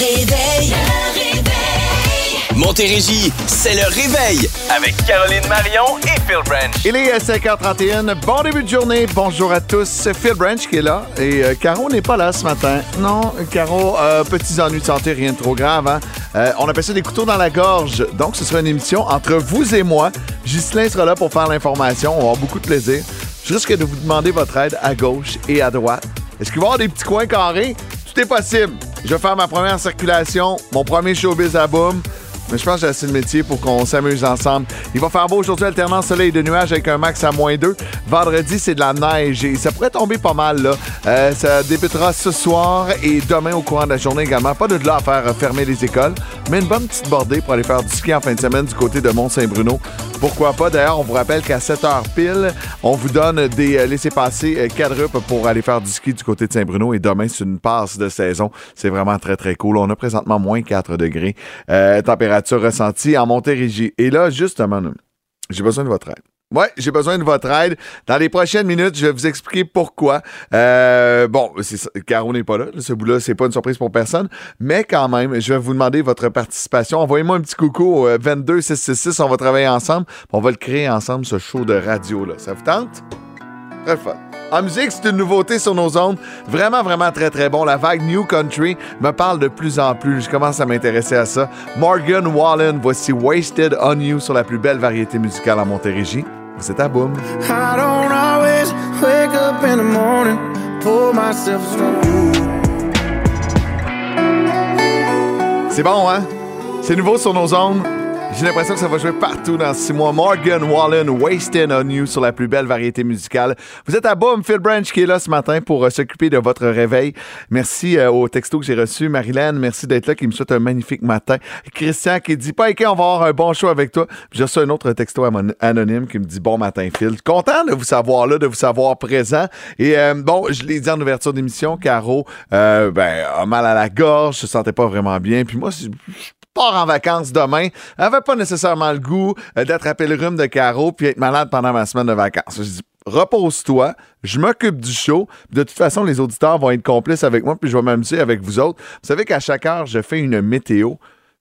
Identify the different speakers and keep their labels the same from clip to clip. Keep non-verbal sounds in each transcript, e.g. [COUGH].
Speaker 1: réveil. Le réveil.
Speaker 2: Montérégie, c'est le réveil avec Caroline Marion et Phil Branch.
Speaker 3: Il est 5h31. Bon début de journée. Bonjour à tous. C'est Phil Branch qui est là. Et euh, Caro n'est pas là ce matin. Non, Caro, euh, petits ennuis de santé, rien de trop grave. hein. Euh, on appelle ça des couteaux dans la gorge. Donc, ce sera une émission entre vous et moi. Ghislain sera là pour faire l'information. On va avoir beaucoup de plaisir. Je risque de vous demander votre aide à gauche et à droite. Est-ce qu'il va y avoir des petits coins carrés? Tout est possible. Je vais faire ma première circulation, mon premier showbiz à boom. Mais je pense que j'ai assez de métier pour qu'on s'amuse ensemble. Il va faire beau aujourd'hui, alternant soleil et de nuages avec un max à moins 2. Vendredi, c'est de la neige et ça pourrait tomber pas mal. là. Euh, ça débutera ce soir et demain au courant de la journée également. Pas de là à faire fermer les écoles, mais une bonne petite bordée pour aller faire du ski en fin de semaine du côté de Mont-Saint-Bruno. Pourquoi pas? D'ailleurs, on vous rappelle qu'à 7 h pile, on vous donne des euh, laissés-passer euh, quadruples pour aller faire du ski du côté de Saint-Bruno. Et demain, c'est une passe de saison. C'est vraiment très, très cool. On a présentement moins 4 degrés. Euh, température ressentie en Montérégie. Et là, justement, j'ai besoin de votre aide. Ouais, j'ai besoin de votre aide. Dans les prochaines minutes, je vais vous expliquer pourquoi. Euh, bon, Caro n'est pas là. Ce bout-là, c'est pas une surprise pour personne. Mais quand même, je vais vous demander votre participation. Envoyez-moi un petit coucou au euh, 22666. On va travailler ensemble. On va le créer ensemble, ce show de radio-là. Ça vous tente? Très fun. En musique, c'est une nouveauté sur nos ondes. Vraiment, vraiment très, très bon. La vague New Country me parle de plus en plus. Je commence à m'intéresser à ça. Morgan Wallen, voici Wasted on You sur la plus belle variété musicale en Montérégie. Vous êtes à boum.
Speaker 4: I don't always wake up in the morning, pour myself a straw.
Speaker 3: C'est bon, hein? C'est nouveau sur nos ondes. J'ai l'impression que ça va jouer partout dans six mois. Morgan Wallen, Wasted on You sur la plus belle variété musicale. Vous êtes à Boom, Phil Branch qui est là ce matin pour euh, s'occuper de votre réveil. Merci euh, au texto que j'ai reçu. Marilyn, merci d'être là, qui me souhaite un magnifique matin. Christian qui dit, pas on va avoir un bon show avec toi. J'ai reçu un autre texto anonyme qui me dit, bon matin, Phil. Content de vous savoir là, de vous savoir présent. Et euh, bon, je l'ai dit en ouverture d'émission, Caro, euh, ben, a mal à la gorge, se sentait pas vraiment bien. Puis moi, c'est- pars en vacances demain. Elle avait pas nécessairement le goût euh, d'attraper le rhume de Caro puis être malade pendant ma semaine de vacances. Je dis repose-toi, je m'occupe du show. De toute façon, les auditeurs vont être complices avec moi puis je vais m'amuser avec vous autres. Vous savez qu'à chaque heure, je fais une météo.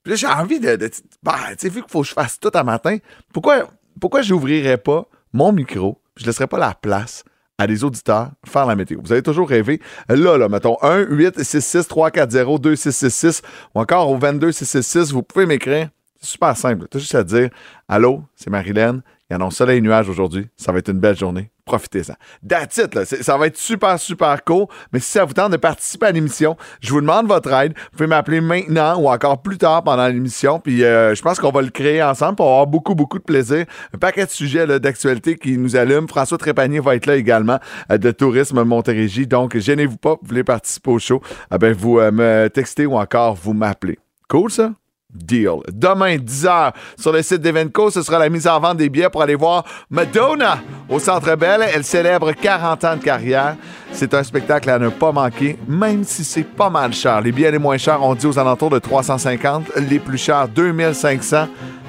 Speaker 3: Puis là, j'ai envie de, de bah, tu sais, vu qu'il faut que je fasse tout à matin, pourquoi pourquoi j'ouvrirais pas mon micro, je laisserais pas la place à des auditeurs faire la météo. Vous avez toujours rêvé. Là, là, mettons 1 8 6 6 3 4 0 2 6 6 6 ou encore au 22 6 6 6, vous pouvez m'écrire. C'est super simple. Tu as juste à dire Allô, c'est Marilyn. Il y en a soleil et nuage aujourd'hui. Ça va être une belle journée. Profitez-en. That's it, là. Ça va être super, super cool. Mais si ça vous tente de participer à l'émission, je vous demande votre aide. Vous pouvez m'appeler maintenant ou encore plus tard pendant l'émission. Puis euh, je pense qu'on va le créer ensemble pour avoir beaucoup, beaucoup de plaisir. Un paquet de sujets d'actualité qui nous allument. François Trépanier va être là également euh, de Tourisme Montérégie. Donc, gênez-vous pas. Vous voulez participer au show. Eh ben, vous euh, me textez ou encore vous m'appelez. Cool, ça? Deal. Demain, 10h, sur le site d'Evenco, ce sera la mise en vente des billets pour aller voir Madonna au Centre Bell. Elle célèbre 40 ans de carrière. C'est un spectacle à ne pas manquer, même si c'est pas mal cher. Les billets les moins chers, on dit aux alentours de 350. Les plus chers, 2500.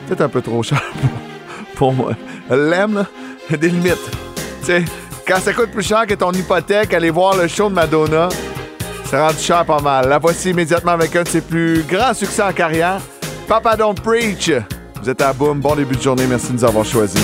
Speaker 3: C'est un peu trop cher [LAUGHS] pour, moi. L'aime, des limites. Quand ça coûte plus cher que ton hypothèque, aller voir le show de Madonna, c'est rendu cher pas mal. La voici immédiatement avec un de ses plus grands succès en carrière. Papa Don't Preach. Vous êtes à Boom. Bon début de journée. Merci de nous avoir choisis.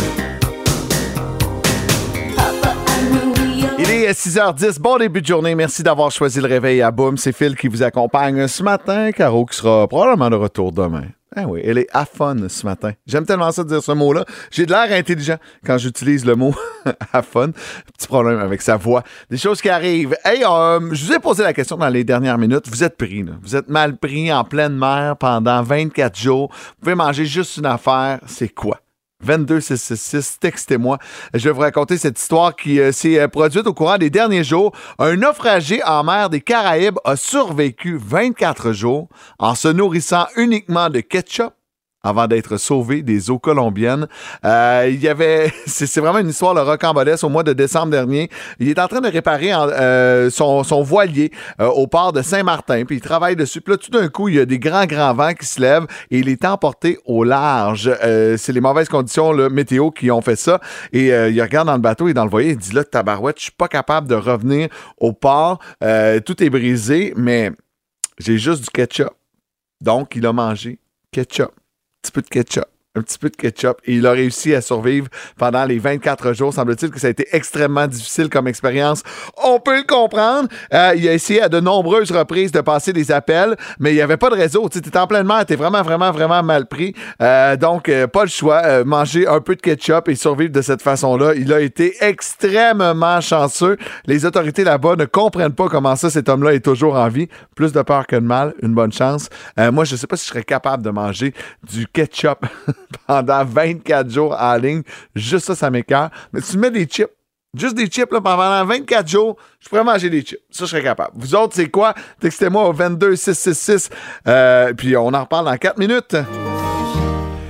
Speaker 3: Il est 6h10. Bon début de journée. Merci d'avoir choisi le réveil à Boom. C'est Phil qui vous accompagne ce matin. Caro qui sera probablement de retour demain. Ah oui, elle est fun ce matin. J'aime tellement ça de dire ce mot-là. J'ai de l'air intelligent quand j'utilise le mot [LAUGHS] fun. Petit problème avec sa voix. Des choses qui arrivent. Hey, euh, je vous ai posé la question dans les dernières minutes. Vous êtes pris, là. Vous êtes mal pris en pleine mer pendant 24 jours. Vous pouvez manger juste une affaire. C'est quoi? 22666, textez-moi. Je vais vous raconter cette histoire qui euh, s'est euh, produite au courant des derniers jours. Un naufragé en mer des Caraïbes a survécu 24 jours en se nourrissant uniquement de ketchup avant d'être sauvé des eaux colombiennes. Euh, il y avait, [LAUGHS] c'est vraiment une histoire le rocambolesque au mois de décembre dernier. Il est en train de réparer euh, son, voilier euh, au port de Saint-Martin, puis il travaille dessus. Puis là, tout d'un coup, il y a des grands, grands vents qui se lèvent et il est emporté au large. C'est les mauvaises conditions le météo qui ont fait ça. Et il regarde dans le bateau et dans le voilier, il dit là, tabarouette, je suis pas capable de revenir au port. Tout est brisé, mais j'ai juste du ketchup Donc, il a mangé ketchup. Un petit peu de ketchup un petit peu de ketchup et il a réussi à survivre pendant les 24 jours. Semble-t-il que ça a été extrêmement difficile comme expérience. On peut le comprendre. Euh, il a essayé à de nombreuses reprises de passer des appels, mais il n'y avait pas de réseau. Tu étais en pleine mer, t'es vraiment, vraiment, vraiment mal pris. Euh, donc, euh, pas le choix. Euh, manger un peu de ketchup et survivre de cette façon-là. Il a été extrêmement chanceux. Les autorités là-bas ne comprennent pas comment ça, cet homme-là est toujours en vie. Plus de peur que de mal. Une bonne chance. Euh, moi, je sais pas si je serais capable de manger du ketchup [LAUGHS] pendant 24 jours en ligne. Juste ça, ça m'écœure. Mais tu mets des chips. Juste des chips pendant 24 jours, je pourrais manger des chips. Ça, je serais capable. Vous autres, c'est quoi? Textez-moi au 22666. Euh, puis on en reparle dans 4 minutes.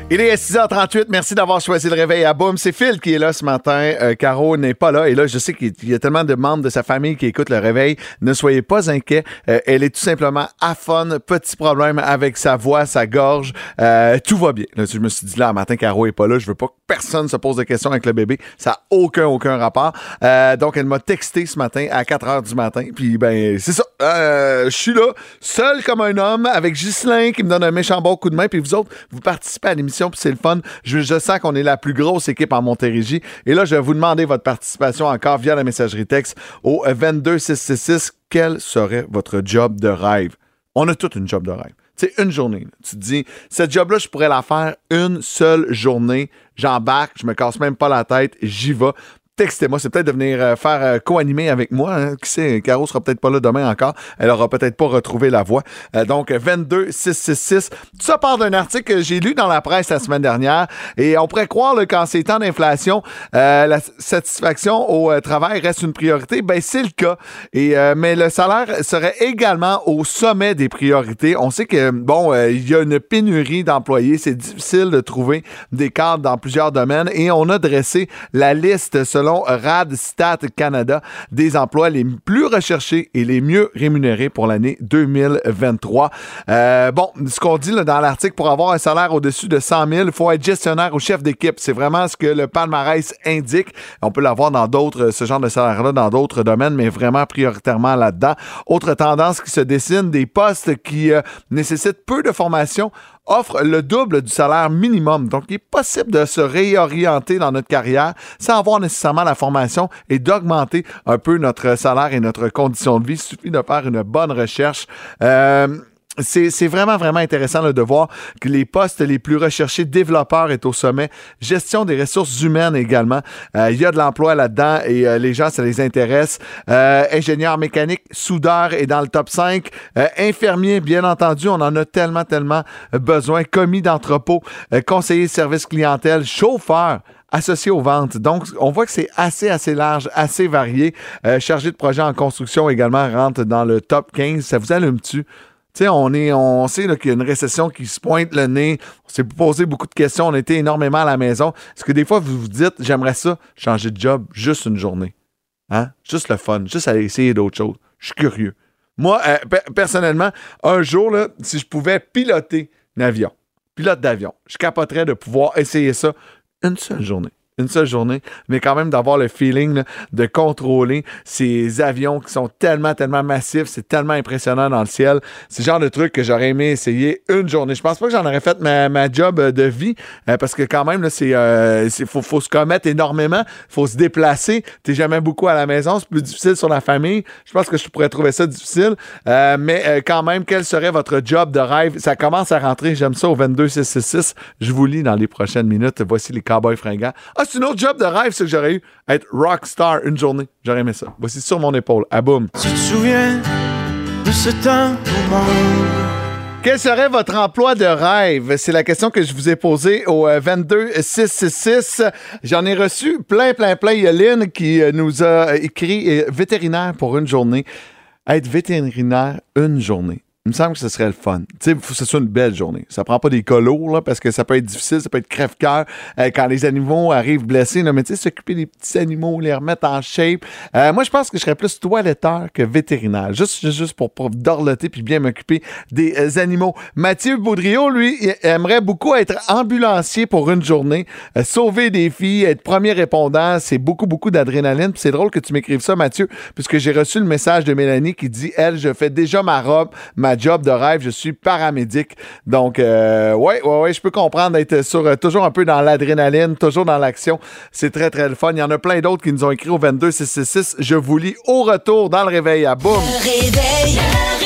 Speaker 3: Il est 6h38. Merci d'avoir choisi le réveil à Boom. C'est Phil qui est là ce matin. Euh, Caro n'est pas là. Et là, je sais qu'il y a tellement de membres de sa famille qui écoutent le réveil. Ne soyez pas inquiets. Euh, elle est tout simplement à fun. Petit problème avec sa voix, sa gorge. Euh, tout va bien. Là, je me suis dit là, matin, Caro est pas là. Je veux pas personne se pose de questions avec le bébé. Ça n'a aucun, aucun rapport. Euh, donc, elle m'a texté ce matin à 4 h du matin. Puis, ben, c'est ça. Euh, je suis là, seul comme un homme, avec Ghislain qui me donne un méchant bon coup de main. Puis vous autres, vous participez à l'émission puis c'est le fun. Je, sens qu'on est la plus grosse équipe en Montérégie. Et là, je vais vous demander votre participation encore via la messagerie texte au 22666. Quel serait votre job de rêve? On a toute une job de rêve. C'est une journée. Tu te dis, cette job-là, je pourrais la faire une seule journée. J'embarque, je me casse même pas la tête, j'y vais. Textez-moi, c'est peut-être de venir euh, faire euh, co-animer avec moi. hein. Qui sait, Caro sera peut-être pas là demain encore. Elle aura peut-être pas retrouvé la voix. Euh, donc, 22 666. Tout ça part d'un article que j'ai lu dans la presse la semaine dernière. Et on pourrait croire là, qu'en ces temps d'inflation, euh, la satisfaction au travail reste une priorité. Ben, c'est le cas. Et, mais le salaire serait également au sommet des priorités. On sait que, bon, il y a une pénurie d'employés. C'est difficile de trouver des cadres dans plusieurs domaines. Et on a dressé la liste selon Radstat Canada des emplois les plus recherchés et les mieux rémunérés pour l'année 2023. Euh, bon, ce qu'on dit dans l'article, pour avoir un salaire au-dessus de 100 000, il faut être gestionnaire ou chef d'équipe. C'est vraiment ce que le palmarès indique. On peut l'avoir dans d'autres, ce genre de salaire-là, dans d'autres domaines, mais vraiment prioritairement là-dedans. Autre tendance qui se dessine, des postes qui euh, nécessitent peu de formation offre le double du salaire minimum. Donc, il est possible de se réorienter dans notre carrière sans avoir nécessairement la formation et d'augmenter un peu notre salaire et notre condition de vie. Il suffit de faire une bonne recherche. Euh, c'est vraiment, vraiment intéressant de voir que les postes les plus recherchés, développeurs est au sommet, gestion des ressources humaines également. Euh, Il y a de l'emploi là-dedans et euh, les gens, ça les intéresse. Euh, ingénieur mécanique, soudeur est dans le top 5. Euh, infirmier, bien entendu, on en a tellement, tellement besoin. Commis d'entrepôt, conseiller de service clientèle, chauffeur associé aux ventes. Donc, on voit que c'est assez, assez large, assez varié. Chargé de projet en construction également rentre dans le top 15. Ça vous allume-tu? On, sait qu'il y a une récession qui se pointe le nez. On s'est posé beaucoup de questions. On était énormément à la maison. Est-ce que des fois, vous vous dites, j'aimerais ça, changer de job juste une journée? Hein? Juste le fun. Juste aller essayer d'autres choses. Je suis curieux. Moi, euh, pe- personnellement, un jour, si je pouvais piloter un avion, pilote d'avion, je capoterais de pouvoir essayer ça une seule journée. Une seule journée, mais quand même d'avoir le feeling de contrôler ces avions qui sont tellement, tellement massifs, c'est tellement impressionnant dans le ciel. C'est le genre de truc que j'aurais aimé essayer une journée. Je pense pas que j'en aurais fait ma, ma job euh, de vie, euh, parce que quand même, c'est, euh, faut, faut se commettre énormément, faut se déplacer. T'es jamais beaucoup à la maison, c'est plus difficile sur la famille. Je pense que je pourrais trouver ça difficile, Euh, mais quand même, quel serait votre job de rêve? Ça commence à rentrer, j'aime ça au 22666. Je vous lis dans les prochaines minutes. Voici les Cowboys fringants. Ah, c'est une autre job de rêve, ce que j'aurais eu. Être rockstar une journée. J'aurais aimé ça. Voici sur mon épaule. À boum.
Speaker 4: Tu te souviens de ce temps?
Speaker 3: Quel serait votre emploi de rêve? C'est la question que je vous ai posée au euh, 22666. J'en ai reçu plein, plein, plein. Il y a Lynn qui euh, nous a écrit euh, vétérinaire pour une journée. Être vétérinaire une journée. Il me semble que ce serait le fun. Tu sais, faut que ce soit une belle journée. Ça prend pas des colos, là, parce que ça peut être difficile, ça peut être crève-cœur euh, quand les animaux arrivent blessés. Là, mais tu sais, s'occuper des petits animaux, les remettre en shape. Euh, moi, je pense que je serais plus toiletteur que vétérinaire. Juste, juste, pour, pour dorloter puis bien m'occuper des euh, animaux. Mathieu Baudriot, lui, aimerait beaucoup être ambulancier pour une journée, euh, sauver des filles, être premier répondant. C'est beaucoup, beaucoup d'adrénaline. C'est drôle que tu m'écrives ça, Mathieu, puisque j'ai reçu le message de Mélanie qui dit, elle, je fais déjà ma robe, ma job de rêve, je suis paramédic. Donc, euh, ouais, ouais, ouais, je peux comprendre d'être sur euh, toujours un peu dans l'adrénaline, toujours dans l'action. C'est très, très le fun. Il y en a plein d'autres qui nous ont écrit au 22666. Je vous lis au retour dans le réveil à boum.
Speaker 1: Réveil, le réveil.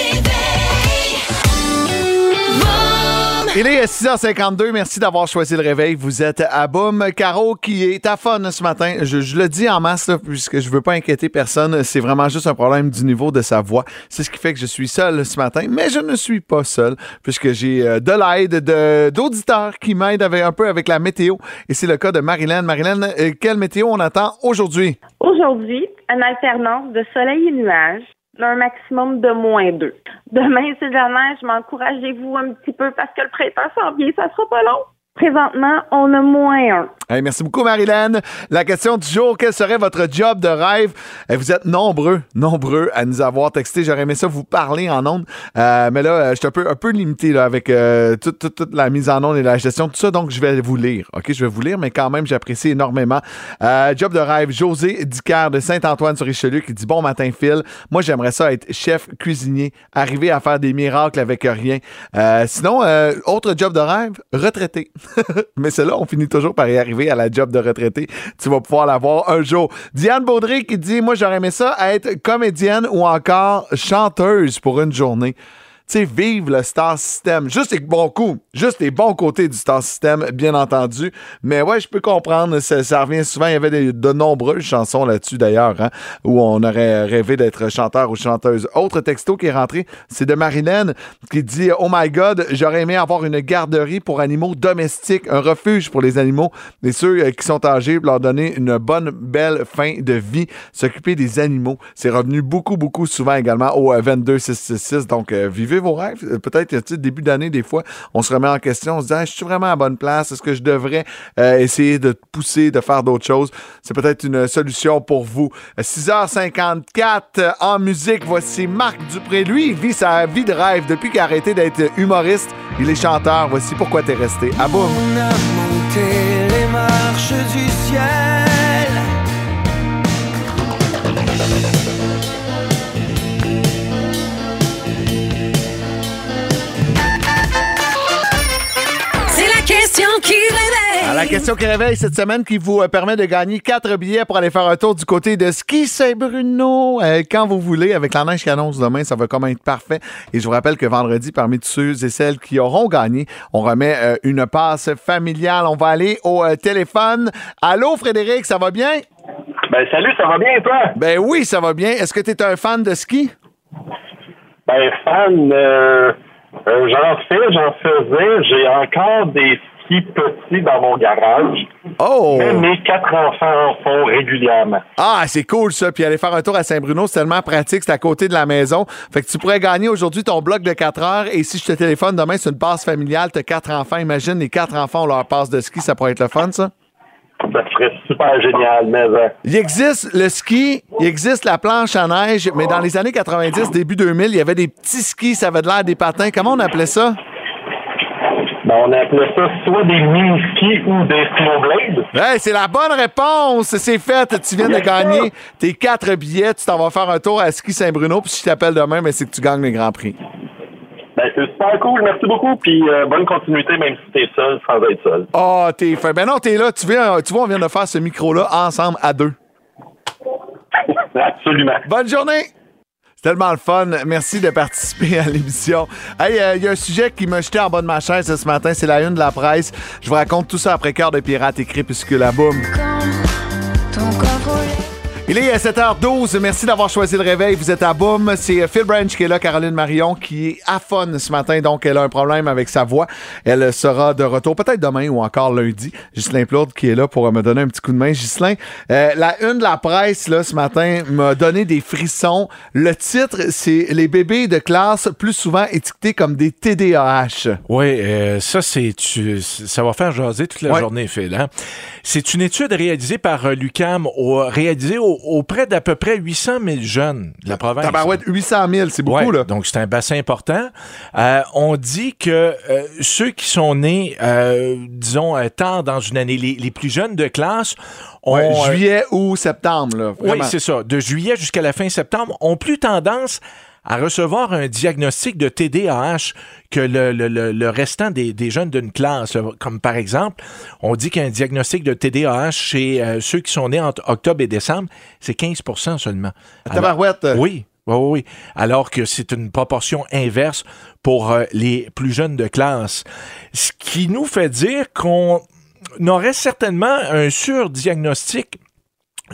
Speaker 3: Il est 6h52. Merci d'avoir choisi le réveil. Vous êtes à Boum. Caro qui est à fun ce matin. Je, je le dis en masse là, puisque je veux pas inquiéter personne. C'est vraiment juste un problème du niveau de sa voix. C'est ce qui fait que je suis seul ce matin. Mais je ne suis pas seul puisque j'ai euh, de l'aide de- d'auditeurs qui m'aident avec, un peu avec la météo. Et c'est le cas de Marilyn. Marilyn, euh, quelle météo on attend aujourd'hui?
Speaker 5: Aujourd'hui, une alternance de soleil et nuages, un maximum de moins 2. Demain, c'est de la neige, mais encouragez-vous un petit peu parce que le printemps s'en vient, ça sera pas long. Présentement, on a moins 1.
Speaker 3: Hey, merci beaucoup, Marilyn. La question du jour, quel serait votre job de rêve? Eh, vous êtes nombreux, nombreux à nous avoir texté. J'aurais aimé ça vous parler en ondes. Euh, mais là, euh, je suis un peu, un peu limité là, avec euh, toute, toute- toute la mise en ondes et la gestion, tout ça. Donc, je vais vous lire. OK, je vais vous lire, mais quand même, j'apprécie énormément. Euh, job de rêve, José Dicker de Saint-Antoine-sur-Richelieu qui dit Bon matin, Phil. Moi, j'aimerais ça être chef cuisinier, arriver à faire des miracles avec rien. Euh, sinon, autre job de rêve, retraité. [LAUGHS] Mais cela, on finit toujours par y arriver à la job de retraité. Tu vas pouvoir l'avoir un jour. Diane Baudry qui dit Moi, j'aurais aimé ça être comédienne ou encore chanteuse pour une journée. Sais, vive le Star System. Juste les bons coups. Juste les bons côtés du Star System, bien entendu. Mais ouais, je peux comprendre. Ça, revient souvent. Il y avait de nombreuses chansons là-dessus, d'ailleurs, hein, où on aurait rêvé d'être chanteur ou chanteuse. Autre texto qui est rentré, c'est de Marilyn qui dit Oh my God, j'aurais aimé avoir une garderie pour animaux domestiques, un refuge pour les animaux et ceux euh, qui sont âgés, leur donner une bonne, belle fin de vie, s'occuper des animaux. C'est revenu beaucoup, beaucoup souvent également au euh, 22666. Donc, euh, vivez vos rêves? Euh, Peut-être, tu sais, début d'année, des fois, on se remet en question, on se dit, je suis vraiment à bonne place? Est-ce que je devrais euh, essayer de pousser, de faire d'autres choses? C'est peut-être une solution pour vous. Euh, 6h54 euh, en musique, voici Marc Dupré. Lui, il vit sa vie de rêve depuis qu'il a arrêté d'être humoriste. Il est chanteur. Voici pourquoi t'es resté. À boum.
Speaker 4: On a monté les marches du ciel.
Speaker 1: Question qui réveille
Speaker 3: cette semaine qui vous euh, permet de gagner quatre billets pour aller faire un tour du côté de Ski Saint-Bruno euh, quand vous voulez. Avec la neige qui annonce demain, ça va quand même être parfait. Et je vous rappelle que vendredi, parmi tous ceux et celles qui auront gagné, on remet euh, une passe familiale. On va aller au euh, téléphone. Allô, Frédéric, ça va bien?
Speaker 6: Ben salut, ça va bien et toi?
Speaker 3: Ben oui, ça va bien. Est-ce que tu es un fan de ski?
Speaker 6: Ben fan, j'en fais, j'en faisais. J'ai encore des skis petits dans mon garage.
Speaker 3: Oh!
Speaker 6: Mais mes quatre enfants en font régulièrement.
Speaker 3: Ah, c'est cool ça. Puis aller faire un tour à Saint-Bruno, c'est tellement pratique, c'est à côté de la maison. Fait que tu pourrais gagner aujourd'hui ton bloc de 4 heures. Et si je te téléphone demain, c'est une passe familiale, t'as quatre enfants. Imagine, les quatre enfants ont leur passe de ski, ça pourrait être le fun, ça.
Speaker 6: Ça serait super génial, mais euh,
Speaker 3: Il existe le ski, il existe la planche à neige, mais dans les années 90, début 2000, il y avait des petits skis, ça avait de l'air des patins. Comment on appelait ça?
Speaker 6: Ben, on appelait ça soit des mini-skis ou des snowblades.
Speaker 3: Hey, c'est la bonne réponse! C'est fait, tu viens de gagner tes quatre billets, tu t'en vas faire un tour à Ski Saint-Bruno, puis si je t'appelle demain, mais c'est que tu gagnes les grands prix.
Speaker 6: Ben c'est super cool, merci beaucoup. Puis euh, bonne continuité, même si t'es seul, sans être seul.
Speaker 3: Oh, t'es fin. Ben non, t'es là. Tu, viens, tu vois, on vient de faire ce micro-là ensemble à deux. [LAUGHS]
Speaker 6: Absolument.
Speaker 3: Bonne journée! C'est tellement le fun. Merci de participer à l'émission. Hey, euh, il y a un sujet qui m'a jeté en bas de ma chaise ce matin. C'est la une de la presse. Je vous raconte tout ça après Cœur de Pirate et Crépuscule à boum. Il est à 7h12. Merci d'avoir choisi le réveil. Vous êtes à boum. C'est Phil Branch qui est là, Caroline Marion, qui est à fun ce matin. Donc, elle a un problème avec sa voix. Elle sera de retour peut-être demain ou encore lundi. Ghislain Plourde qui est là pour me donner un petit coup de main. Ghislain, euh, la une de la presse là, ce matin m'a donné des frissons. Le titre, c'est Les bébés de classe plus souvent étiquetés comme des TDAH.
Speaker 7: Oui, euh, ça, c'est tu- ça va faire jaser toute la
Speaker 3: Ouais.
Speaker 7: journée, Phil. hein? C'est une étude réalisée par euh, l'UCAM, au- réalisée au- auprès d'à peu près 800 000 jeunes de la province.
Speaker 3: Tabarouette, 800 000, c'est beaucoup,
Speaker 7: Ouais,
Speaker 3: là.
Speaker 7: Donc, c'est un bassin important. Euh, on dit que euh, ceux qui sont nés, euh, disons, tard dans une année, les, les plus jeunes de classe, ont,
Speaker 3: Ouais, juillet ou septembre, là.
Speaker 7: oui, c'est ça. De juillet jusqu'à la fin septembre, ont plus tendance à recevoir un diagnostic de TDAH que le, le- le- restant des, des jeunes d'une classe. Comme par exemple, on dit qu'un diagnostic de TDAH chez euh, ceux qui sont nés entre octobre et décembre, c'est 15% seulement.
Speaker 3: Tabarouette.
Speaker 7: oui, oui, oui, oui. Alors que c'est une proportion inverse pour euh, les plus jeunes de classe. Ce qui nous fait dire qu'on aurait certainement un surdiagnostic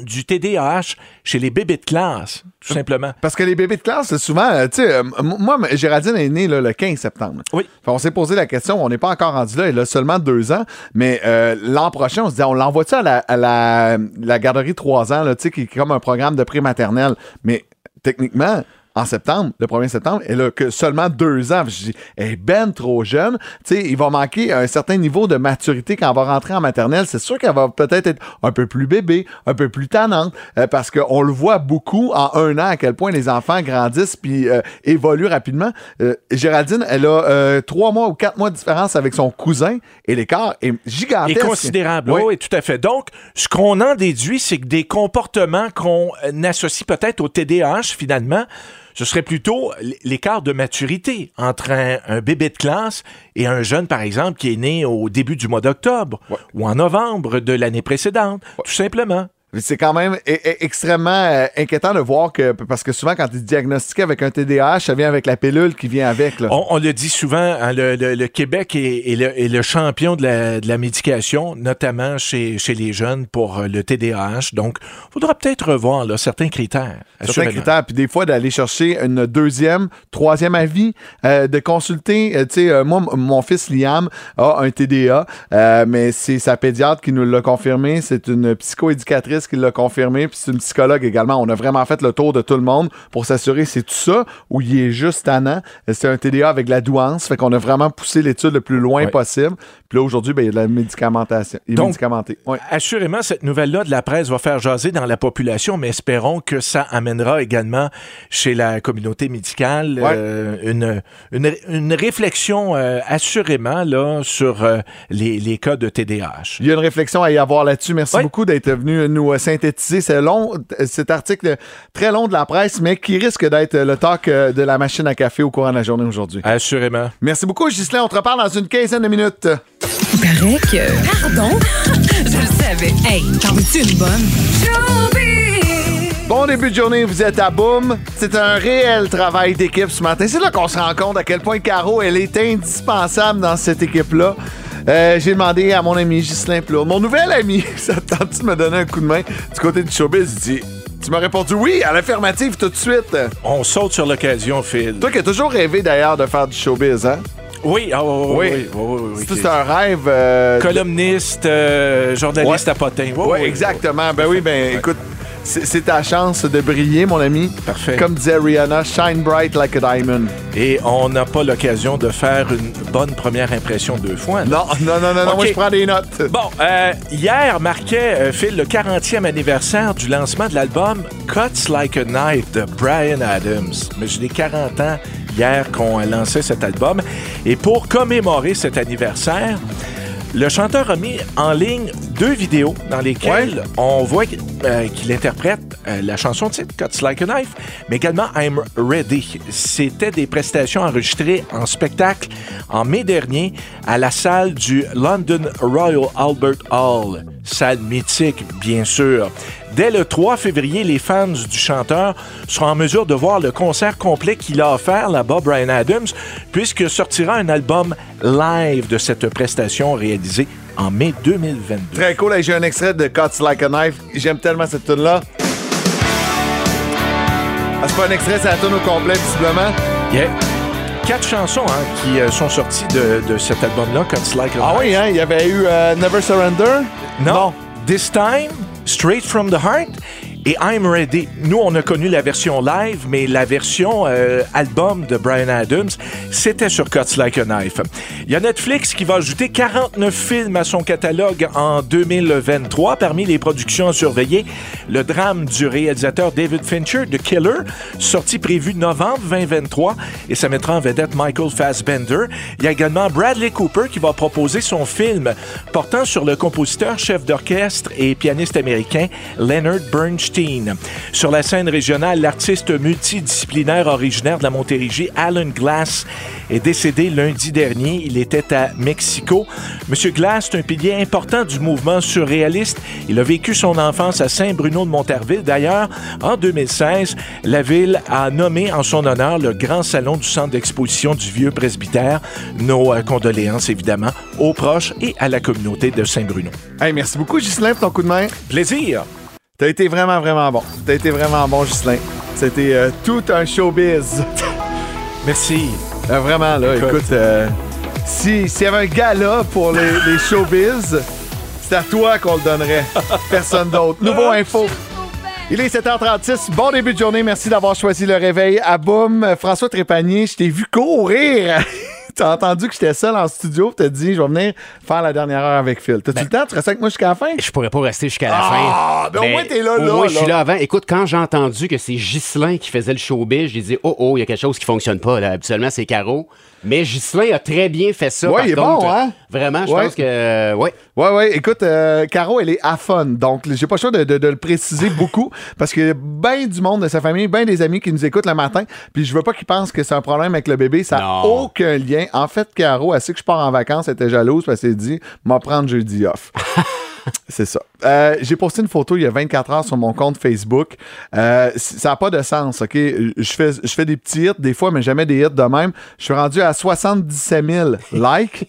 Speaker 7: du TDAH chez les bébés de classe, tout simplement.
Speaker 3: Parce que les bébés de classe, c'est souvent, euh, tu sais, euh, moi, Géraldine est née là, le 15 septembre.
Speaker 7: Oui.
Speaker 3: Fait, on s'est posé la question, on n'est pas encore rendu là, elle a seulement deux ans, mais euh, l'an prochain, on se dit, on l'envoie-tu à la, à la, la garderie 3 ans, tu sais, qui est comme un programme de pré-maternelle? Mais techniquement, en septembre, le 1er septembre, elle a que seulement deux ans. Je dis, elle est ben trop jeune. Tu sais, il va manquer un certain niveau de maturité quand elle va rentrer en maternelle. C'est sûr qu'elle va peut-être être un peu plus bébé, un peu plus tannante, euh, parce qu'on le voit beaucoup en un an à quel point les enfants grandissent puis euh, évoluent rapidement. Euh, Géraldine, elle a trois mois ou quatre mois de différence avec son cousin et l'écart est gigantesque.
Speaker 7: considérable.
Speaker 3: Oui.
Speaker 7: Oui, tout à fait. Donc, ce qu'on en déduit, c'est que des comportements qu'on associe peut-être au TDAH, finalement, ce serait plutôt l'écart de maturité entre un, un bébé de classe et un jeune, par exemple, qui est né au début du mois d'octobre ou en novembre de l'année précédente, tout simplement.
Speaker 3: C'est quand même e- e- extrêmement euh, inquiétant de voir que, parce que souvent, quand tu es diagnostiqué avec un TDAH, ça vient avec la pilule qui vient avec. Là.
Speaker 7: On, on le dit souvent, hein, le, le- le Québec est, est le, est le champion de la, de la médication, notamment chez, chez les jeunes pour euh, le TDAH. Donc, il faudra peut-être revoir là, certains critères.
Speaker 3: certains critères, puis des fois d'aller chercher une deuxième, troisième avis, euh, de consulter. euh, tu sais, moi, mon fils Liam a un TDA, mais c'est sa pédiatre qui nous l'a confirmé. C'est une psychoéducatrice qui l'a confirmé, puis c'est une psychologue également. On a vraiment fait le tour de tout le monde pour s'assurer c'est tout ça ou il est juste tannant. C'est un TDA avec la douance, fait qu'on a vraiment poussé l'étude le plus loin
Speaker 7: Ouais.
Speaker 3: possible. Puis là, aujourd'hui, ben, il y a de la médicamentation. Il est
Speaker 7: Donc-
Speaker 3: médicamenté. Ouais.
Speaker 7: Assurément, cette nouvelle-là de la presse va faire jaser dans la population, mais espérons que ça amènera également chez la communauté médicale
Speaker 3: Ouais.
Speaker 7: euh, une, une, une réflexion euh, assurément là, sur euh, les, les cas de TDAH.
Speaker 3: Il y a une réflexion à y avoir là-dessus. Merci beaucoup d'être venu nous euh, synthétiser. C'est long, euh, cet article très long de la presse, mais qui risque d'être le talk euh, de la machine à café au courant de la journée aujourd'hui.
Speaker 7: Assurément.
Speaker 3: Merci beaucoup, Ghislain. On te reparle dans une quinzaine de minutes.
Speaker 1: Il paraît que. Pardon? [LAUGHS] Je le savais. Hey, t'en veux-tu une bonne?
Speaker 3: Bon début de journée, vous êtes à Boom. C'est un réel travail d'équipe ce matin. C'est là qu'on se rend compte à quel point Caro, elle est indispensable dans cette équipe-là. Euh, J'ai demandé à mon ami Ghislain Plourde, mon nouvel ami, [LAUGHS] ça te tente de me donner un coup de main du côté du showbiz? Il dit, tu m'as répondu oui à l'affirmative tout de suite.
Speaker 7: On saute sur l'occasion, Phil.
Speaker 3: Toi qui as toujours rêvé d'ailleurs de faire du showbiz, hein?
Speaker 7: Oui, ah, oui,
Speaker 3: Oui.
Speaker 7: oui, oui,
Speaker 3: C'est un rêve. euh,
Speaker 7: Columniste, euh, journaliste
Speaker 3: Ouais.
Speaker 7: à potin. Oui,
Speaker 3: exactement. Ben oui, ben écoute, c'est ta chance de briller, mon ami.
Speaker 7: Parfait.
Speaker 3: Comme disait Rihanna, shine bright like a diamond.
Speaker 7: Et on n'a pas l'occasion de faire une bonne première impression deux fois.
Speaker 3: Non, non, non, non, non, moi je prends des notes.
Speaker 7: Bon, euh, hier marquait, euh, Phil, le 40e anniversaire du lancement de l'album Cuts Like a Knife de Brian Adams. Mais j'ai 40 ans hier qu'on a lancé cet album. Et pour commémorer cet anniversaire, le chanteur a mis en ligne deux vidéos dans lesquelles on voit euh, qu'il interprète euh, la chanson titre Cuts Like a Knife, mais également I'm Ready. C'était des prestations enregistrées en spectacle en mai dernier à la salle du London Royal Albert Hall. Salle mythique, bien sûr. Dès le 3 février, les fans du chanteur seront en mesure de voir le concert complet qu'il a offert là-bas, Brian Adams, puisque sortira un album live de cette prestation réalisée en mai 2022.
Speaker 3: Très cool, j'ai un extrait de Cuts Like a Knife. J'aime tellement cette tune là Ah, c'est pas un extrait, c'est la tune au complet, visiblement.
Speaker 7: Il y a quatre chansons hein, qui euh, sont sorties de, de cet album-là, Cuts Like a
Speaker 3: Ah
Speaker 7: Knife.
Speaker 3: oui, hein, il y avait eu euh, Never Surrender?
Speaker 7: Non. This Time, Straight from the Heart et I'm Ready. Nous, on a connu la version live, mais la version euh, album de Brian Adams, c'était sur Cuts Like a Knife. Il y a Netflix qui va ajouter 49 films à son catalogue en 2023. Parmi les productions à surveiller, le drame du réalisateur David Fincher, The Killer, sorti prévu novembre 2023, et ça mettra en vedette Michael Fassbender. Il y a également Bradley Cooper qui va proposer son film portant sur le compositeur, chef d'orchestre et pianiste américain Leonard Bernstein. Springsteen. Sur la scène régionale, l'artiste multidisciplinaire originaire de la Montérégie, Alan Glass, est décédé lundi dernier. Il était à Mexico. Monsieur Glass est un pilier important du mouvement surréaliste. Il a vécu son enfance à Saint-Bruno de Montarville. D'ailleurs, en 2016, la ville a nommé en son honneur le grand salon du centre d'exposition du vieux presbytère. Nos euh, condoléances, évidemment, aux proches et à la communauté de Saint-Bruno.
Speaker 3: Hey, merci beaucoup, Ghislain, pour ton coup de main.
Speaker 7: Plaisir!
Speaker 3: T'as été vraiment, vraiment bon. T'as été vraiment bon, Ghislain. C'était euh, tout un showbiz. [LAUGHS]
Speaker 7: Merci.
Speaker 3: Euh, vraiment, là,
Speaker 7: Écoute.
Speaker 3: écoute, euh, si- s'il y avait un gala pour les, [LAUGHS] les showbiz, c'est à toi qu'on le donnerait. Personne d'autre. Nouveau info. Il est 7h36. Bon début de journée. Merci d'avoir choisi le réveil à Boum. François Trépanier, je t'ai vu courir. T'as entendu que j'étais seul en studio. T'as dit, je vais venir faire la dernière heure avec Phil. T'as-tu le temps? Tu restes avec moi jusqu'à la fin?
Speaker 8: Je pourrais pas rester jusqu'à la
Speaker 3: Ah,
Speaker 8: fin.
Speaker 3: ben au moins, t'es là,
Speaker 8: au
Speaker 3: là,
Speaker 8: moins, je suis
Speaker 3: là.
Speaker 8: là avant. Écoute, quand j'ai entendu que c'est Ghislain qui faisait le showbiz, j'ai dit, oh, oh, il y a quelque chose qui fonctionne pas. Là. Habituellement, c'est Caro. Mais Ghislain a très bien fait ça.
Speaker 3: Il est
Speaker 8: contre.
Speaker 3: bon, hein?
Speaker 8: Vraiment, je
Speaker 3: Ouais.
Speaker 8: pense que. ouais.
Speaker 3: Ouais, ouais. Écoute, euh, Caro, elle est à fun. Donc, j'ai pas le choix de, de- de le préciser [LAUGHS] beaucoup parce qu'il y a bien du monde de sa famille, bien des amis qui nous écoutent le matin. Puis je veux pas qu'ils pensent que c'est un problème avec le bébé. Ça n'a aucun lien. En fait, Caro, elle sait que je pars en vacances, elle était jalouse parce qu'elle dit, m'a prendre jeudi off. [LAUGHS] [LAUGHS] C'est ça. Euh, j'ai posté une photo il y a 24 heures sur mon compte Facebook. Euh, ça n'a pas de sens, OK? Je fais, je fais des petits hits des fois, mais jamais des hits de même. Je suis rendu à 77 000 [LAUGHS] likes,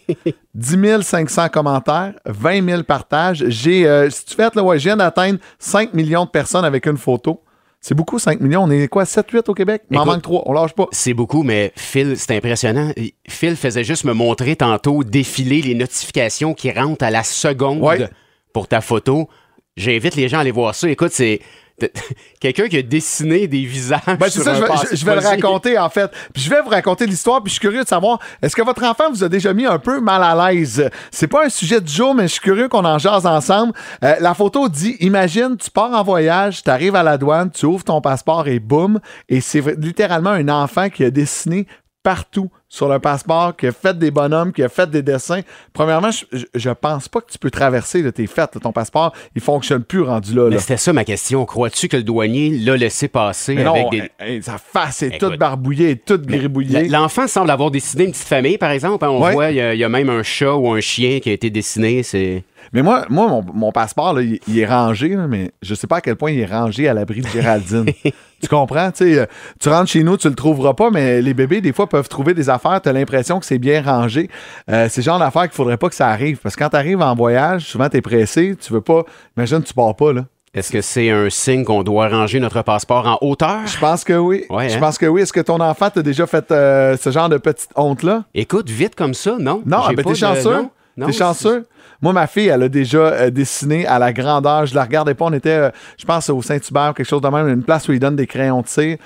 Speaker 3: 10 500 commentaires, 20 000 partages. J'ai, euh, si tu fais, là, ouais, je viens d'atteindre 5 millions de personnes avec une photo. C'est beaucoup, 5 millions. On est quoi, 7-8 au Québec? Il m'en manque 3. On lâche pas.
Speaker 8: C'est beaucoup, mais Phil, c'est impressionnant. Phil faisait juste me montrer tantôt défiler les notifications qui rentrent à la seconde
Speaker 3: Ouais.
Speaker 8: Pour ta photo. J'invite les gens à aller voir ça. Écoute, c'est [LAUGHS] quelqu'un qui a dessiné des visages.
Speaker 3: Ben, c'est ça, je vais,
Speaker 8: passe-
Speaker 3: je- je vais le raconter, en fait. Puis je vais vous raconter l'histoire, puis je suis curieux de savoir, est-ce que votre enfant vous a déjà mis un peu mal à l'aise? C'est pas un sujet du jour, mais je suis curieux qu'on en jase ensemble. Euh, la photo dit, imagine, tu pars en voyage, tu arrives à la douane, tu ouvres ton passeport et boum, et c'est littéralement un enfant qui a dessiné partout sur le passeport, qui a fait des bonhommes, qui a fait des dessins. Premièrement, je, je- pense pas que tu peux traverser là, tes fêtes, là, ton passeport, il fonctionne plus rendu là.
Speaker 8: Mais c'était ça ma question. Crois-tu que le douanier l'a laissé passer
Speaker 3: Mais
Speaker 8: avec
Speaker 3: non,
Speaker 8: des.
Speaker 3: hey, sa face est
Speaker 8: Écoute.
Speaker 3: toute barbouillée, toute gribouillée.
Speaker 8: L'enfant semble avoir dessiné une petite famille, par exemple. hein. On
Speaker 3: Ouais.
Speaker 8: voit, il y, a- il y a même un chat ou un chien qui a été dessiné. C'est.
Speaker 3: Mais moi, moi mon, mon passeport, là, il, il est rangé, là, mais je sais pas à quel point il est rangé à l'abri de Géraldine. [LAUGHS] tu comprends? Euh, tu rentres chez nous, tu le trouveras pas, mais les bébés, des fois, peuvent trouver des affaires. Tu as l'impression que c'est bien rangé. Euh, c'est le genre d'affaires qu'il faudrait pas que ça arrive. Parce que quand tu arrives en voyage, souvent, tu es pressé. Tu veux pas. Imagine, tu pars pas, là.
Speaker 8: Est-ce que c'est un signe qu'on doit ranger notre passeport en hauteur?
Speaker 3: Je pense que oui.
Speaker 8: Ouais,
Speaker 3: Je
Speaker 8: hein?
Speaker 3: pense que oui. Est-ce que ton enfant t'a déjà fait euh, ce genre de petite honte-là?
Speaker 8: Écoute, vite comme ça, non?
Speaker 3: Non,
Speaker 8: J'ai
Speaker 3: ah, ben t'es chanceux.
Speaker 8: non,
Speaker 3: T'es chanceux? Moi, ma fille, elle a déjà euh, dessiné à la grandeur. Je la regardais pas. On était, euh, je pense, au Saint-Hubert, quelque chose de même, une place où ils donnent des crayons de cire.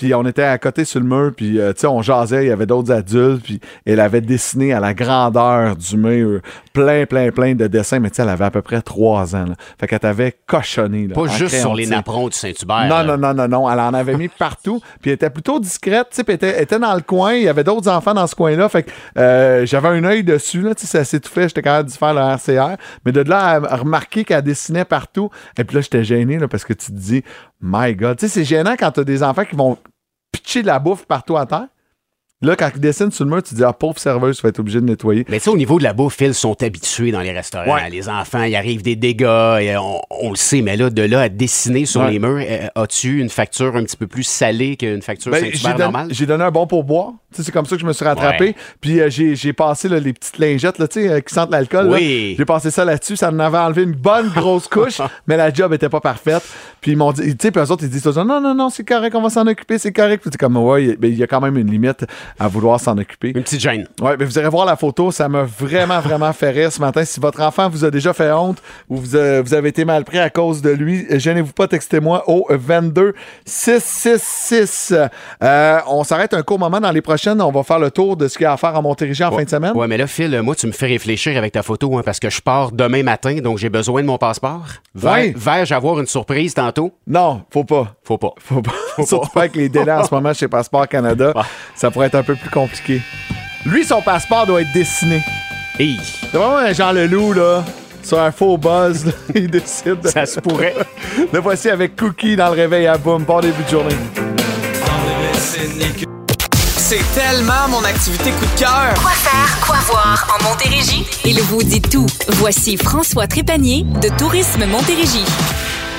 Speaker 3: Puis on était à côté sur le mur, puis euh, tu sais, on jasait, il y avait d'autres adultes, puis elle avait dessiné à la grandeur du mur plein, plein, plein de dessins, mais tu sais, elle avait à peu près trois ans. là. Fait qu'elle t'avait cochonné. là,
Speaker 8: Pas juste sur
Speaker 3: de
Speaker 8: les napperons du Saint-Hubert.
Speaker 3: Non, non, non, non, non. Elle en avait mis partout. Puis elle était plutôt discrète. tu sais, puis Elle était, dans le coin. Il y avait d'autres enfants dans ce coin-là. Fait que euh, j'avais un œil dessus. Là, tu sais, ça s'étouffait. J'étais capable d'y faire le RCR. Mais de là à remarquer qu'elle dessinait partout. Et puis là, j'étais gêné là, parce que tu te dis, My God. Tu sais, c'est gênant quand tu as des enfants qui vont pitcher de la bouffe partout à terre? Là, quand ils dessinent sur le mur, tu te dis, ah, pauvre serveuse, tu vas être obligé de nettoyer.
Speaker 8: Mais tu sais, au niveau de la bouffe, ils sont habitués dans les restaurants.
Speaker 3: Ouais.
Speaker 8: Les enfants, il arrive des dégâts, et on, on le sait, mais là, de là à dessiner sur
Speaker 3: Ouais.
Speaker 8: les murs, euh, as-tu une facture un petit peu plus salée qu'une facture
Speaker 3: Ben,
Speaker 8: Saint-Hubert normale?
Speaker 3: j'ai donné un bon pourboire. Tu sais, C'est comme ça que je me suis rattrapé.
Speaker 8: Ouais.
Speaker 3: Puis euh, j'ai, passé là, les petites lingettes là, tu sais, euh, qui sentent l'alcool.
Speaker 8: Oui.
Speaker 3: J'ai passé ça là-dessus. Ça en avait enlevé une bonne grosse couche, [LAUGHS] mais la job était pas parfaite. Puis ils m'ont dit, tu sais, puis eux autres, ils disent non, non, non, c'est correct, on va s'en occuper, c'est correct. Puis c'est comme, ouais, il y a- ben, il y a quand même une limite à vouloir s'en occuper.
Speaker 8: Une petite gêne.
Speaker 3: Ouais, mais vous irez voir la photo, ça m'a vraiment, vraiment fait rire ce matin. Si votre enfant vous a déjà fait honte ou vous, vous avez été mal pris à cause de lui, gênez-vous pas, textez-moi au 22 666. Euh, on s'arrête un court moment. Dans les prochaines, on va faire le tour de ce qu'il y a à faire en Montérégie en fin de semaine.
Speaker 8: Ouais, mais là, Phil, moi, tu me fais réfléchir avec ta photo, hein, parce que je pars demain matin, donc j'ai besoin de mon passeport.
Speaker 3: Ouais.
Speaker 8: Vais-je avoir une surprise tantôt?
Speaker 3: Non, faut pas.
Speaker 8: Faut pas.
Speaker 3: Faut pas. [LAUGHS] Surtout pas avec les délais en ce [LAUGHS] moment chez Passeport Canada. Ça pourrait être un peu plus compliqué. Lui, son passeport doit être dessiné.
Speaker 8: Hey.
Speaker 3: C'est vraiment un Jean Leloup, là. sur un faux buzz, là, [LAUGHS] il décide. de-
Speaker 8: Ça se pourrait. [LAUGHS]
Speaker 3: Le voici avec Cookie dans le réveil à boum. Bon début de journée.
Speaker 2: C'est tellement mon activité coup de cœur.
Speaker 1: Quoi faire, quoi voir en Montérégie? Il vous dit tout. Voici François Trépanier de Tourisme Montérégie.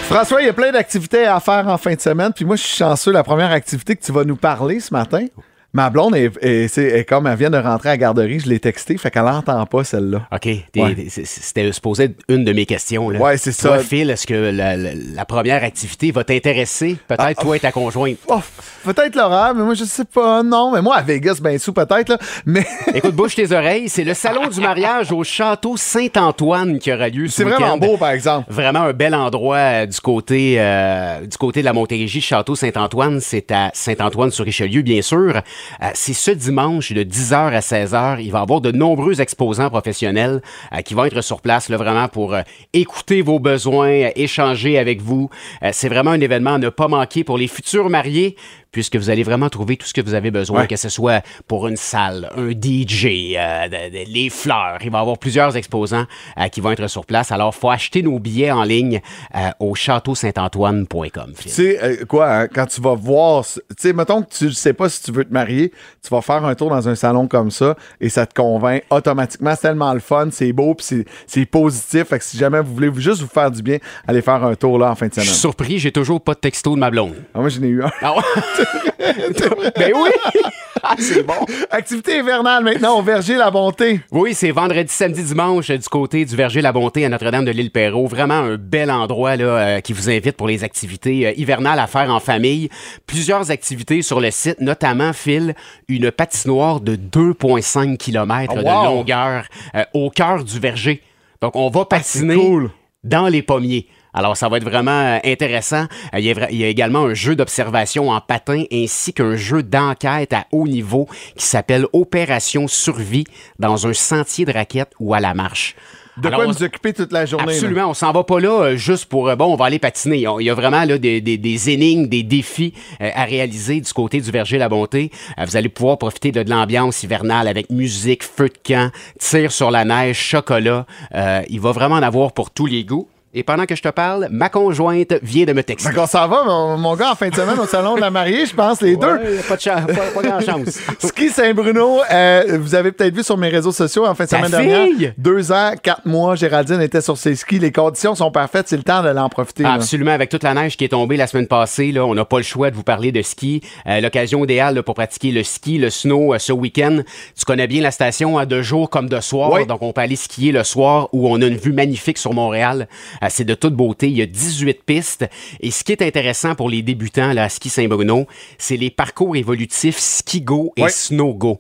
Speaker 3: François, il y a plein d'activités à faire en fin de semaine. Puis moi, je suis chanceux. La première activité que tu vas nous parler ce matin, ma blonde est, est- comme elle vient de rentrer à la garderie. Je l'ai textée, fait qu'elle n'entend pas celle-là.
Speaker 8: OK.
Speaker 3: Ouais.
Speaker 8: C'était supposé être une de mes questions. Là.
Speaker 3: Ouais, c'est ça.
Speaker 8: Phil, est-ce que la, la- la première activité va t'intéresser? Peut-être
Speaker 3: Ah,
Speaker 8: toi et ta conjointe.
Speaker 3: Oh, peut-être Laura, mais moi, je sais pas. Non, mais moi, à Vegas, ben sous, peut-être. là. Mais [LAUGHS]
Speaker 8: Écoute, bouge tes oreilles. C'est le salon du mariage au château Saint-Antoine qui aura lieu ce
Speaker 3: c'est vraiment beau, par exemple.
Speaker 8: Vraiment un bel endroit euh, du côté euh, du côté de la Montérégie, Château Saint-Antoine. C'est à Saint-Antoine-sur-Richelieu, bien sûr. Euh, c'est ce dimanche de 10h à 16h. Il va y avoir de nombreux exposants professionnels euh, qui vont être sur place là, vraiment pour euh, écouter vos besoins, échanger avec vous. C'est vraiment un événement à ne pas manquer pour les futurs mariés puisque vous allez vraiment trouver tout ce que vous avez besoin,
Speaker 3: Ouais.
Speaker 8: que ce soit pour une salle, un DJ, euh, de- de- les fleurs. Il va y avoir plusieurs exposants euh, qui vont être sur place. Alors, faut acheter nos billets en ligne euh, au château-saint-antoine.com.
Speaker 3: Tu sais, quoi, hein, quand tu vas voir, tu sais, mettons que tu ne sais pas si tu veux te marier, tu vas faire un tour dans un salon comme ça et ça te convainc automatiquement. C'est tellement le fun, c'est beau, puis c'est- positif. Fait que si jamais vous voulez juste vous faire du bien, allez faire un tour là en fin de
Speaker 8: Je
Speaker 3: semaine.
Speaker 8: suis surpris, j'ai toujours pas de texto de ma blonde.
Speaker 3: Ah, moi, j'en ai eu un.
Speaker 8: Ah ouais? [LAUGHS] [LAUGHS] ben oui! [LAUGHS] Ah, c'est bon!
Speaker 3: Activité hivernale maintenant au Verger La Bonté.
Speaker 8: Oui, c'est vendredi, samedi, dimanche euh, du côté du Verger La Bonté à Notre-Dame de l'île Perrault. Vraiment un bel endroit là, euh, qui vous invite pour les activités euh, hivernales à faire en famille. Plusieurs activités sur le site, notamment, Phil, une patinoire de 2,5 km
Speaker 3: Oh,
Speaker 8: de longueur au cœur du verger. Donc, on va patiner
Speaker 3: cool.
Speaker 8: dans les pommiers. Alors, ça va être vraiment euh, intéressant. Euh, Il y, a, vra- il y a également un jeu d'observation en patin ainsi qu'un jeu d'enquête à haut niveau qui s'appelle Opération Survie dans un sentier de raquettes ou à la marche.
Speaker 3: De
Speaker 8: Alors,
Speaker 3: quoi nous occuper toute la journée. là?
Speaker 8: Absolument, on s'en va pas là euh, juste pour euh, bon, on va aller patiner. Il y a vraiment là des, des- des énigmes, des défis euh, à réaliser du côté du Verger La Bonté. Vous allez pouvoir profiter de, de l'ambiance hivernale avec musique, feu de camp, tir sur la neige, chocolat. Il va vraiment en avoir pour tous les goûts. Et pendant que je te parle, ma conjointe vient de me texter.
Speaker 3: Fait qu'on s'en va, mon, mon gars, en fin de semaine au salon de la mariée, je pense, les deux.
Speaker 8: Pas, de chan- pas, pas grand chance. [LAUGHS]
Speaker 3: Ski Saint-Bruno, euh, vous avez peut-être vu sur mes réseaux sociaux en fin de
Speaker 8: Ta
Speaker 3: semaine dernière. Deux ans, quatre mois, Géraldine était sur ses skis. Les conditions sont parfaites, c'est le temps de l'en profiter.
Speaker 8: Absolument, avec toute la neige qui est tombée la semaine passée, là, on n'a pas le choix de vous parler de ski. Euh, L'occasion idéale là, pour pratiquer le ski, le snow euh, ce week-end. Tu connais bien la station à de jour comme de soir,
Speaker 3: Oui.
Speaker 8: donc on peut aller skier le soir où on a une vue magnifique sur Montréal. C'est de toute beauté. Il y a 18 pistes. Et ce qui est intéressant pour les débutants là, à Ski Saint-Bruno, c'est les parcours évolutifs Ski Go et
Speaker 3: Oui.
Speaker 8: Snow Go.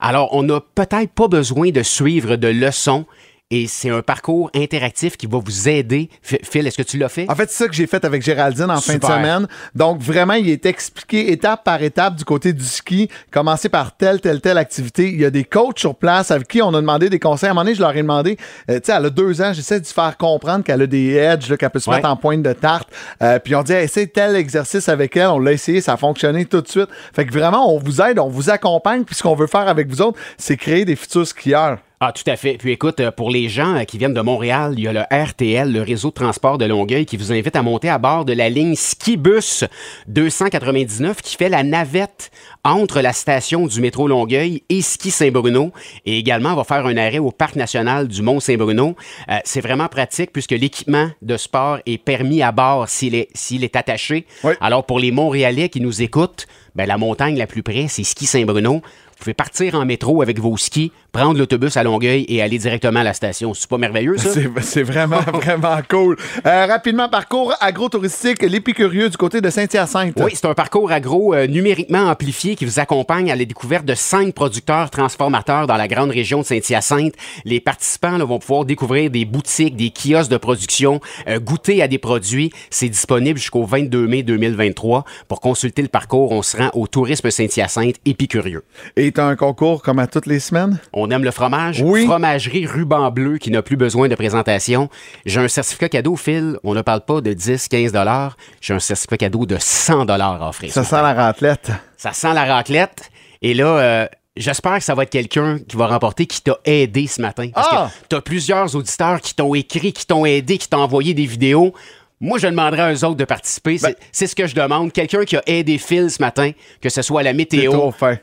Speaker 8: Alors, on n'a peut-être pas besoin de suivre de leçons. Et c'est un parcours interactif qui va vous aider. Phil, est-ce que tu l'as fait?
Speaker 3: En fait, c'est ça que j'ai fait avec Géraldine en fin de semaine. Donc, vraiment, il est expliqué étape par étape du côté du ski, commencer par telle, telle, telle activité. Il y a des coachs sur place avec qui on a demandé des conseils. À un moment donné, je leur ai demandé, euh, tu sais, elle a deux ans, j'essaie de lui faire comprendre qu'elle a des edges, qu'elle peut se
Speaker 8: Ouais.
Speaker 3: mettre en pointe de tarte. Euh, puis on dit, essaye tel exercice avec elle. On l'a essayé, ça a fonctionné tout de suite. Fait que vraiment, on vous aide, on vous accompagne. Puis ce qu'on veut faire avec vous autres, c'est créer des futurs skieurs.
Speaker 8: Ah, tout à fait. Puis écoute, euh, pour les gens euh, qui viennent de Montréal, il y a le RTL, le réseau de transport de Longueuil, qui vous invite à monter à bord de la ligne Skibus 299 qui fait la navette entre la station du métro Longueuil et Ski Saint-Bruno. Et également, va faire un arrêt au Parc national du Mont-Saint-Bruno. Euh, c'est vraiment pratique puisque l'équipement de sport est permis à bord s'il est, s'il est attaché.
Speaker 3: Oui.
Speaker 8: Alors, pour les Montréalais qui nous écoutent, ben, la montagne la plus près, c'est Ski Saint-Bruno. Vous pouvez partir en métro avec vos skis, prendre l'autobus à Longueuil et aller directement à la station. C'est pas merveilleux, ça?
Speaker 3: C'est, c'est vraiment, [LAUGHS] vraiment cool. Euh, rapidement, parcours agro-touristique, l'épicurieux du côté de Saint-Hyacinthe.
Speaker 8: Oui, c'est un parcours agro euh, numériquement amplifié qui vous accompagne à la découverte de cinq producteurs transformateurs dans la grande région de Saint-Hyacinthe. Les participants là, vont pouvoir découvrir des boutiques, des kiosques de production, euh, goûter à des produits. C'est disponible jusqu'au 22 mai 2023. Pour consulter le parcours, on se rend au Tourisme Saint-Hyacinthe Épicurieux.
Speaker 3: Et un concours comme à toutes les semaines?
Speaker 8: On aime le fromage.
Speaker 3: Oui.
Speaker 8: Fromagerie Ruban Bleu qui n'a plus besoin de présentation. J'ai un certificat cadeau, Phil. On ne parle pas de 10, 15 dollars. J'ai un certificat cadeau de 100 dollars à offrir.
Speaker 3: Ça sent la raclette.
Speaker 8: Ça sent la raclette. Et là, euh, J'espère que ça va être quelqu'un qui va remporter, qui t'a aidé ce matin. Parce
Speaker 3: Ah!
Speaker 8: que t'as plusieurs auditeurs qui t'ont écrit, qui t'ont aidé, qui t'ont envoyé des vidéos. Moi, je demanderais à eux autres de participer. C'est-
Speaker 3: Ben-
Speaker 8: C'est ce que je demande. Quelqu'un qui a aidé Phil ce matin, que ce soit la météo.
Speaker 3: trop fin.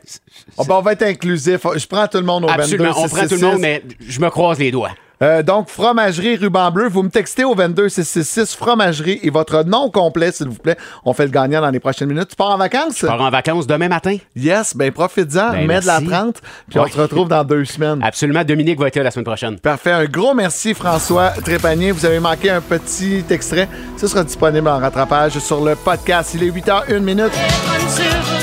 Speaker 3: Oh, ben, on va être inclusif. Je prends tout le monde au
Speaker 8: Absolument,
Speaker 3: 22
Speaker 8: on prend tout le monde, mais je me croise les doigts.
Speaker 3: Euh, donc, fromagerie ruban bleu, vous me textez au 22666 fromagerie et votre nom complet, s'il vous plaît. On fait le gagnant dans les prochaines minutes. Tu pars en vacances?
Speaker 8: Je pars en vacances demain matin.
Speaker 3: Yes, ben profites-en,
Speaker 8: Ben,
Speaker 3: mets de la
Speaker 8: merci.
Speaker 3: 30, puis on se retrouve dans deux semaines.
Speaker 8: Absolument, Dominique va être là la semaine prochaine.
Speaker 3: Parfait. Un gros merci, François Trépanier. Vous avez manqué un petit extrait. Ce sera disponible en rattrapage sur le podcast. Il est 8h01 minute.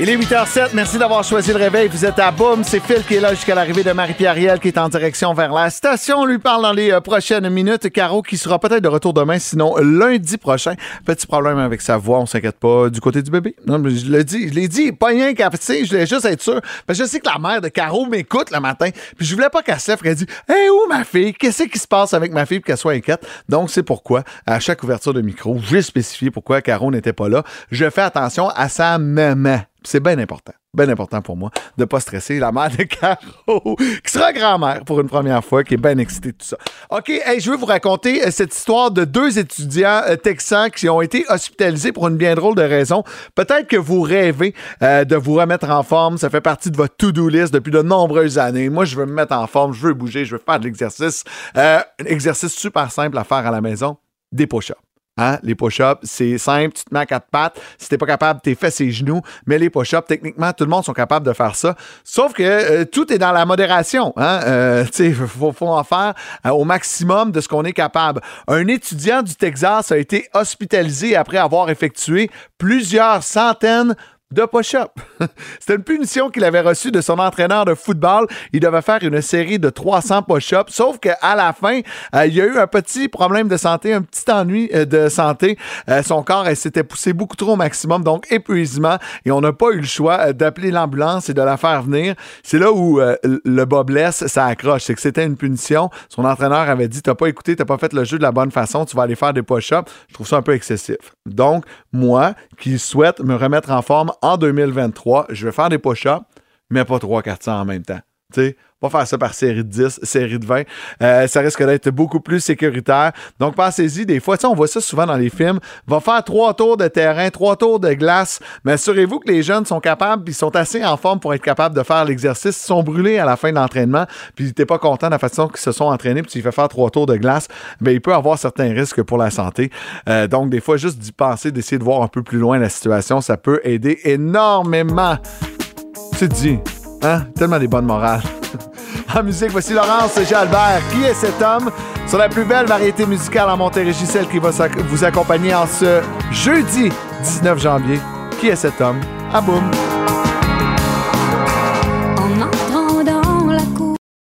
Speaker 3: Il est 8h07. Merci d'avoir choisi le réveil. Vous êtes à Boom. C'est Phil qui est là jusqu'à l'arrivée de Marie-Pierre qui est en direction vers la station. On lui parle dans les euh, prochaines minutes. Caro qui sera peut-être de retour demain, sinon lundi prochain. Petit problème avec sa voix, on s'inquiète pas. Du côté du bébé. Non, mais je l'ai dit. Je l'ai dit. Pas rien qu'à je voulais juste être sûr. Parce que je sais que la mère de Caro m'écoute le matin. Puis je voulais pas qu'elle se lève et qu'elle dise Hey, où ma fille? Qu'est-ce qui se passe avec ma fille? Qu'elle soit inquiète. Donc, c'est pourquoi, à chaque ouverture de micro, j'ai spécifié pourquoi Caro n'était pas là. Je fais attention à sa maman. C'est bien important. Bien important pour moi de pas stresser la mère de Caro, [LAUGHS] qui sera grand-mère pour une première fois, qui est bien excitée de tout ça. OK, hey, je veux vous raconter euh, cette histoire de deux étudiants euh, texans qui ont été hospitalisés pour une bien drôle de raison. Peut-être que vous rêvez euh, de vous remettre en forme. Ça fait partie de votre to-do list depuis de nombreuses années. Moi, je veux me mettre en forme, je veux bouger, je veux faire de l'exercice. Un exercice super simple à faire à la maison, des push-ups. Hein? Les push-ups, c'est simple, tu te mets à quatre pattes. Si t'es pas capable, t'es fait ses genoux. Mais les push-ups, techniquement, tout le monde sont capables de faire ça. Sauf que euh, tout est dans la modération. Hein? Euh, [LAUGHS] faut, faut en faire euh, au maximum de ce qu'on est capable. Un étudiant du Texas a été hospitalisé après avoir effectué plusieurs centaines de push-up. [LAUGHS] C'était une punition qu'il avait reçue de son entraîneur de football. Il devait faire une série de 300 push-ups, sauf qu'à la fin, euh, il y a eu un petit problème de santé, un petit ennui euh, de santé. Euh, son corps s'était poussé beaucoup trop au maximum, donc épuisement, et on n'a pas eu le choix d'appeler l'ambulance et de la faire venir. C'est là où le bas blesse, ça accroche. C'est que c'était une punition. Son entraîneur avait dit, t'as pas écouté, t'as pas fait le jeu de la bonne façon, tu vas aller faire des push-ups. Je trouve ça un peu excessif. Donc, moi, qui souhaite me remettre en forme en 2023, je vais faire des push-ups, mais pas 300-400 en même temps. Sais, pas faire ça par série de 10, série de 20. Euh, ça risque d'être beaucoup plus sécuritaire. Donc, pensez-y. Des fois, on voit ça souvent dans les films. Va faire trois tours de terrain, trois tours de glace. Mais assurez-vous que les jeunes sont capables, puis sont assez en forme pour être capables de faire l'exercice. Ils sont brûlés à la fin de l'entraînement, puis t'es pas content de la façon qu'ils se sont entraînés, puis tu fais faire trois tours de glace, ben il peut avoir certains risques pour la santé. Euh, donc, des fois, juste d'y penser, d'essayer de voir un peu plus loin la situation, ça peut aider énormément. Tu te dis, hein? Tellement des bonnes morales. [LAUGHS] En musique, voici Laurence Jalbert. Qui est cet homme? Sur la plus belle variété musicale en Montérégie, celle qui va vous accompagner en ce jeudi 19 janvier? Qui est cet homme? À boum!